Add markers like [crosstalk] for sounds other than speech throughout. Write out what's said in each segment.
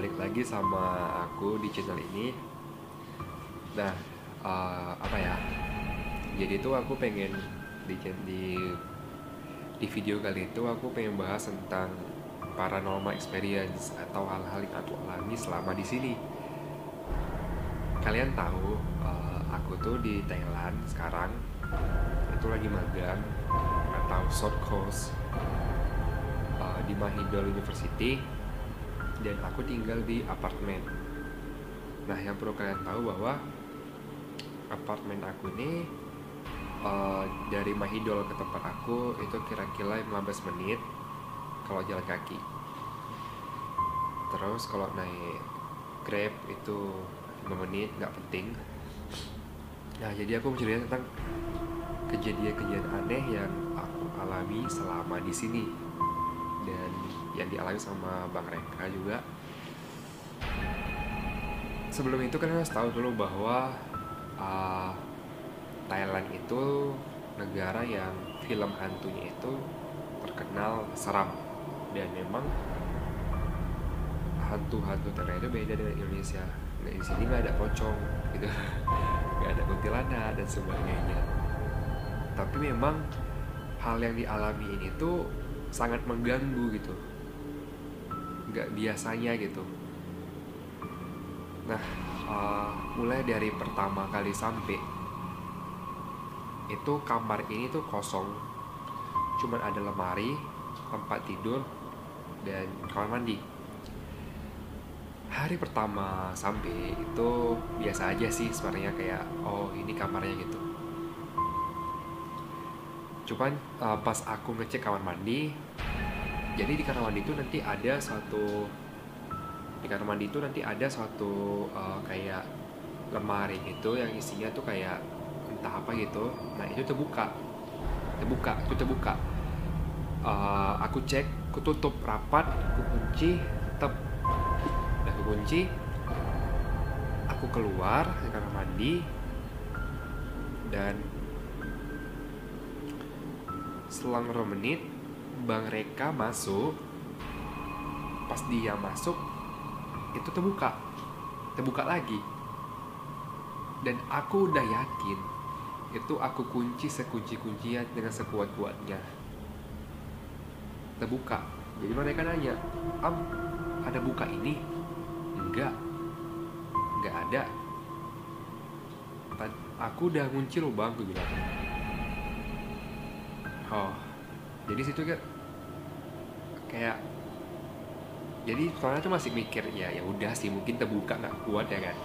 balik lagi sama aku di channel ini. Nah, uh, apa ya? Jadi itu aku pengen di di di video kali itu aku pengen bahas tentang paranormal experience atau hal-hal yang aku alami selama di sini. Kalian tahu, uh, aku tuh di Thailand sekarang itu lagi magang atau short course uh, di Mahidol University dan aku tinggal di apartemen. Nah, yang perlu kalian tahu bahwa apartemen aku ini uh, dari Mahidol ke tempat aku itu kira-kira 15 menit kalau jalan kaki. Terus kalau naik Grab itu 5 menit nggak penting. Nah, jadi aku menceritakan tentang kejadian-kejadian aneh yang aku alami selama di sini yang dialami sama Bang Reka juga. Sebelum itu kan harus tahu dulu bahwa uh, Thailand itu negara yang film hantunya itu terkenal seram. Dan memang hantu-hantu Thailand itu beda dengan Indonesia. Nggak di sini nggak ada pocong gitu. [laughs] Nggak ada kuntilanak dan sebagainya. Tapi memang hal yang dialami ini tuh sangat mengganggu gitu nggak biasanya gitu. Nah uh, mulai dari pertama kali sampai itu kamar ini tuh kosong. Cuman ada lemari tempat tidur dan kamar mandi. Hari pertama sampai itu biasa aja sih sebenarnya kayak oh ini kamarnya gitu. Cuman uh, pas aku ngecek kamar mandi jadi di kamar mandi itu nanti ada suatu di kamar mandi itu nanti ada suatu uh, kayak lemari gitu yang isinya tuh kayak entah apa gitu. Nah itu terbuka. Terbuka itu terbuka. Uh, aku cek aku tutup rapat aku kunci tetap nah aku kunci aku keluar ke kamar mandi dan selang beberapa menit Bang Reka masuk pas dia masuk itu terbuka. Terbuka lagi. Dan aku udah yakin itu aku kunci sekunci kuncian dengan sekuat kuatnya terbuka. Jadi mereka nanya am ada buka ini? Enggak. Enggak ada. Aku udah kunci loh bang gue bilang. Oh jadi situ kayak kayak jadi soalnya tuh masih mikir ya ya udah sih mungkin terbuka nggak kuat ya kan?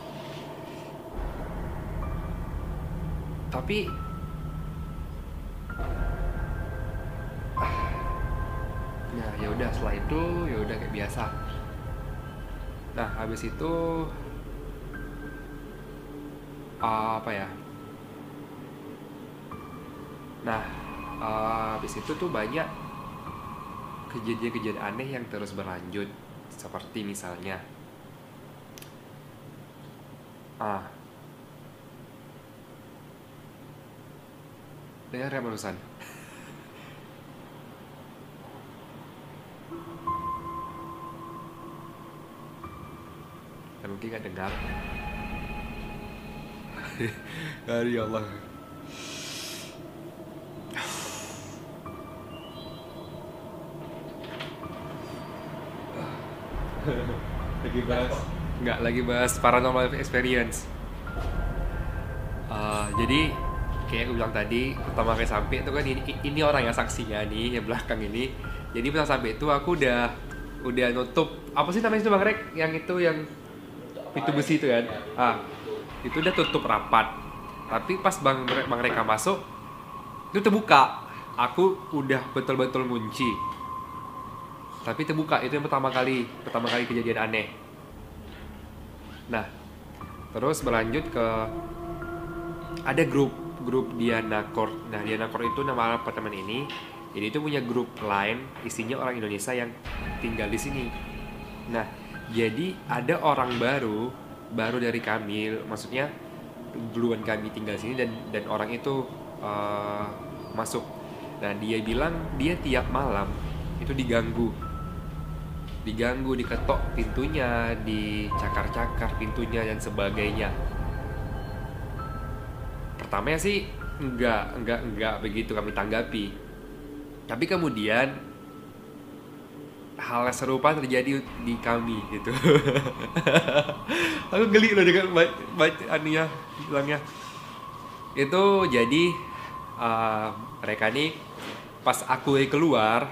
Tapi nah [sighs] ya udah setelah itu ya udah kayak biasa. Nah habis itu apa ya? Nah uh, habis itu tuh banyak kejadian-kejadian aneh yang terus berlanjut seperti misalnya ah dengar ya barusan? Mungkin gak dengar. [laughs] Ya Allah lagi bahas? Nggak lagi bahas paranormal experience. Uh, jadi kayak gue bilang tadi pertama kali sampai itu kan ini, ini orang yang saksinya nih yang belakang ini. Jadi pertama sampai itu aku udah udah nutup apa sih namanya itu bang Rek? Yang itu yang pintu besi itu kan? Ah itu udah tutup rapat. Tapi pas bang bang Reka masuk itu terbuka. Aku udah betul-betul kunci tapi terbuka itu yang pertama kali pertama kali kejadian aneh nah terus berlanjut ke ada grup grup Diana Court nah Diana Court itu nama apartemen ini jadi itu punya grup lain isinya orang Indonesia yang tinggal di sini. Nah jadi ada orang baru baru dari kami maksudnya duluan kami tinggal sini dan dan orang itu uh, masuk. Nah dia bilang dia tiap malam itu diganggu diganggu diketok pintunya dicakar-cakar pintunya dan sebagainya. Pertamanya sih enggak enggak enggak begitu kami tanggapi. Tapi kemudian hal serupa terjadi di kami gitu. [laughs] Aku geli loh dengan baca aninya bilangnya. Itu jadi uh, mereka nih pas aku keluar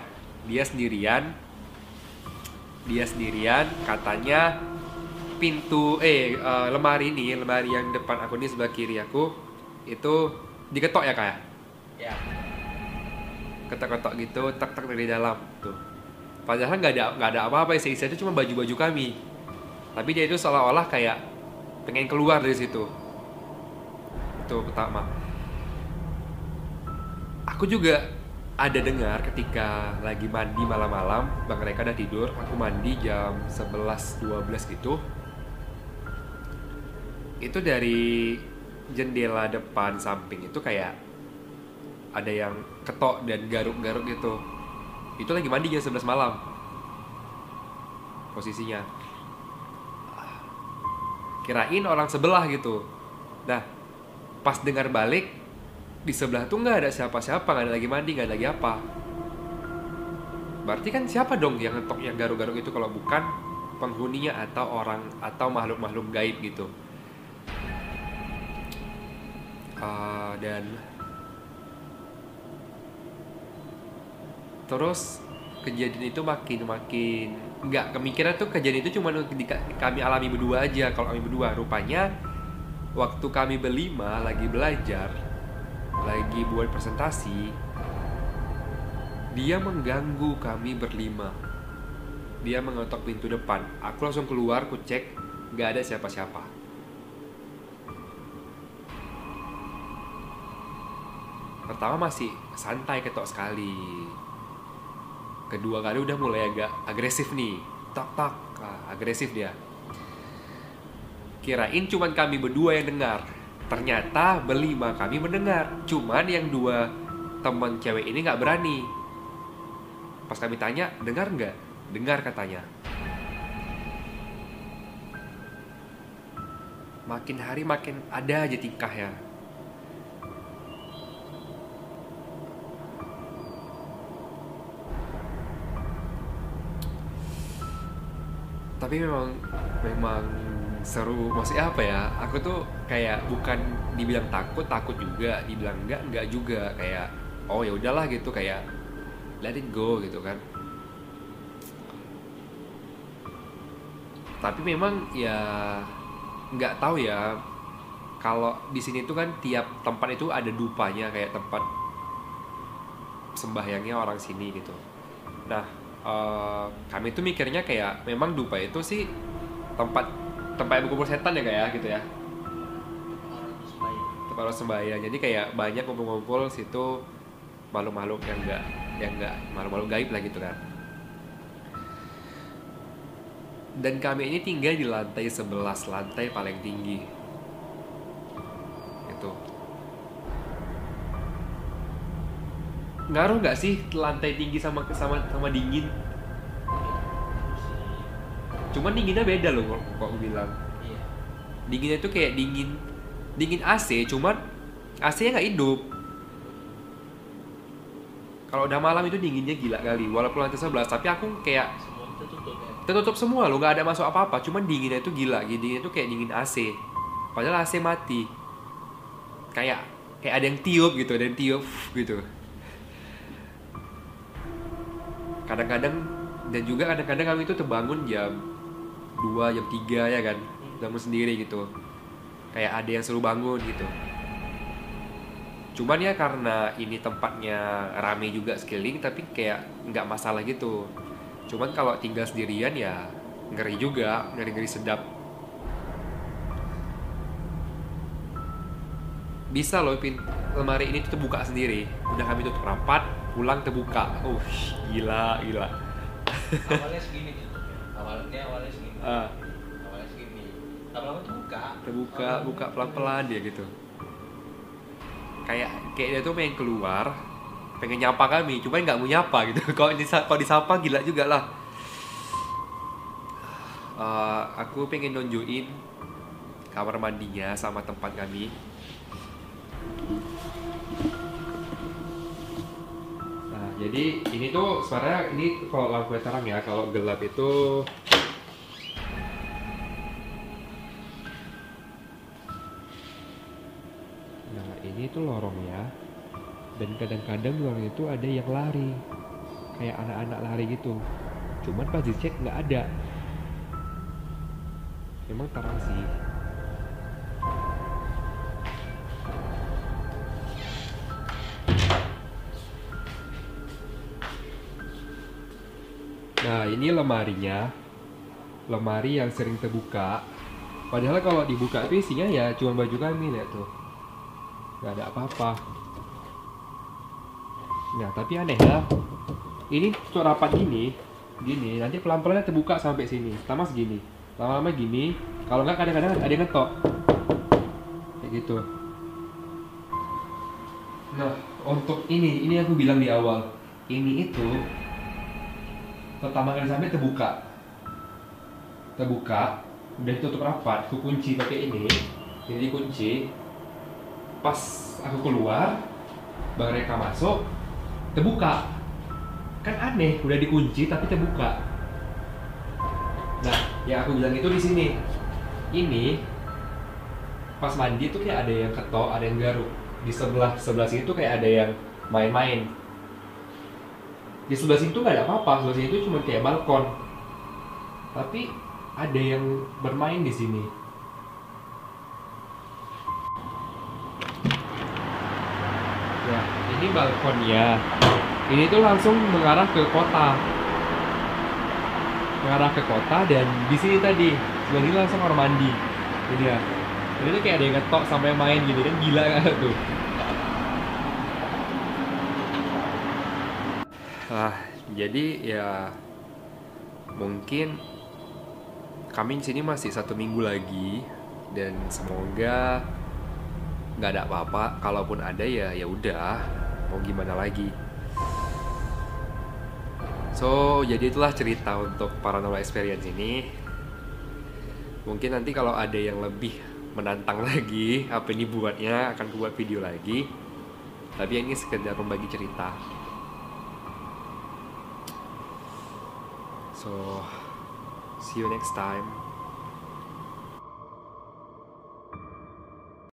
dia sendirian dia sendirian katanya pintu eh uh, lemari ini lemari yang depan aku ini sebelah kiri aku itu diketok ya kayak ya? ya. Ketok-ketok gitu tak tak dari dalam tuh. Padahal nggak ada nggak ada apa-apa sih itu cuma baju-baju kami. Tapi dia itu seolah-olah kayak pengen keluar dari situ. Itu pertama. Aku juga ada dengar ketika lagi mandi malam-malam bang mereka udah tidur aku mandi jam 11-12 gitu. Itu dari jendela depan samping itu kayak ada yang ketok dan garuk-garuk gitu. Itu lagi mandi jam 11 malam. Posisinya. Kirain orang sebelah gitu. Nah pas dengar balik di sebelah tuh nggak ada siapa-siapa nggak ada lagi mandi nggak ada lagi apa. Berarti kan siapa dong yang ngetok yang garuk-garuk itu kalau bukan penghuninya atau orang atau makhluk-makhluk gaib gitu? Uh, dan terus kejadian itu makin makin nggak kemikiran tuh kejadian itu cuma kami alami berdua aja. Kalau kami berdua rupanya waktu kami berlima lagi belajar lagi buat presentasi dia mengganggu kami berlima. Dia mengetok pintu depan. Aku langsung keluar ku cek nggak ada siapa-siapa. Pertama masih santai ketok sekali. Kedua kali udah mulai agak agresif nih. Tak tak. Ah, agresif dia. Kirain cuman kami berdua yang dengar ternyata berlima kami mendengar. Cuman yang dua teman cewek ini nggak berani. Pas kami tanya dengar nggak? Dengar katanya. Makin hari makin ada aja tingkah ya tapi memang memang seru. Maksudnya apa ya? Aku tuh kayak bukan dibilang takut takut juga. Dibilang enggak enggak juga. Kayak oh ya udahlah gitu. Kayak let it go gitu kan. Tapi memang ya nggak tahu ya. Kalau di sini tuh kan tiap tempat itu ada dupanya. Kayak tempat sembahyangnya orang sini gitu. Nah uh, kami tuh mikirnya kayak memang dupa itu sih tempat tempat berkumpul setan ya kayak ya, gitu ya. Tempat orang sembahyang. Jadi kayak banyak kumpul-kumpul situ makhluk-makhluk yang enggak yang enggak makhluk-makhluk gaib lah gitu kan dan kami ini tinggal di lantai 11 lantai paling tinggi. Itu ngaruh nggak sih lantai tinggi sama sama sama dingin cuman dinginnya beda loh kok aku bilang. Iya. dinginnya itu kayak dingin dingin AC cuman AC nya nggak hidup. Kalau udah malam itu dinginnya gila kali walaupun lantai 11 tapi aku kayak tertutup, ya? tertutup semua loh nggak ada masuk apa apa cuman dinginnya itu gila dinginnya itu kayak dingin AC padahal AC mati. Kayak kayak ada yang tiup gitu ada yang tiup gitu. Kadang-kadang dan juga kadang-kadang kami itu terbangun jam 2 jam 3 ya kan? Bangun sendiri gitu. Kayak ada yang selalu bangun gitu. Cuman ya karena ini tempatnya rame juga sekeliling tapi kayak nggak masalah gitu. Cuman kalau tinggal sendirian ya ngeri juga ngeri ngeri sedap. Bisa loh pin. Lemari ini tuh terbuka sendiri. Udah kami tutup rapat pulang terbuka. Oh gila gila. Awalnya segini awalnya awalnya segini. Uh. awalnya segini. Lama-lama terbuka terbuka buka pelan-pelan dia gitu. Kayak kayak dia tuh pengen keluar pengen nyapa kami cuma nggak mau nyapa gitu. [laughs] Kalau disapa, kalau disapa gila juga lah. Uh, aku pengen nunjukin kamar mandinya sama tempat kami. Jadi ini tuh sebenarnya ini kalau lampu terang ya, kalau gelap itu Nah, ini tuh lorongnya. Dan kadang-kadang lorong itu ada yang lari. Kayak anak-anak lari gitu. Cuman pas dicek nggak ada. Memang terang sih. Nah, ini lemarinya. Lemari yang sering terbuka. Padahal kalau dibuka itu isinya ya cuma baju kami lihat tuh. Gak ada apa-apa. Nah, tapi aneh ya. Ini tuh rapat gini, gini, nanti pelan-pelan terbuka sampai sini. Pertama segini, lama-lama gini. Kalau nggak kadang-kadang ada yang ngetok. Kayak gitu. Nah, untuk ini, ini aku bilang di awal. Ini itu pertama kali sampai terbuka. Terbuka, udah ditutup rapat, aku kunci pakai ini. Ini kunci. Pas aku keluar, Bang Reka masuk, terbuka. Kan aneh, udah dikunci tapi terbuka. Nah, yang aku bilang itu di sini. Ini pas mandi tuh kayak ada yang ketok, ada yang garuk. Di sebelah sebelah sini tuh kayak ada yang main-main. Di sebelah sini tuh nggak ada apa-apa, sebelah sini tuh cuma kayak balkon. Tapi ada yang bermain di sini. Ya, ini balkonnya. Ini tuh langsung mengarah ke kota. Mengarah ke kota dan di sini tadi sebelah ini langsung kamar mandi. Ini ya. Ini tuh kayak ada yang ngetok sampai main gini kan gila kan tuh. Ah, jadi ya mungkin kami di sini masih satu minggu lagi dan semoga nggak ada apa-apa. Kalaupun ada ya ya udah, mau gimana lagi. So, jadi itulah cerita untuk paranormal experience ini. Mungkin nanti kalau ada yang lebih menantang [laughs] lagi, apa ini buatnya akan buat video lagi. Tapi ini sekedar membagi cerita. So, see you next time.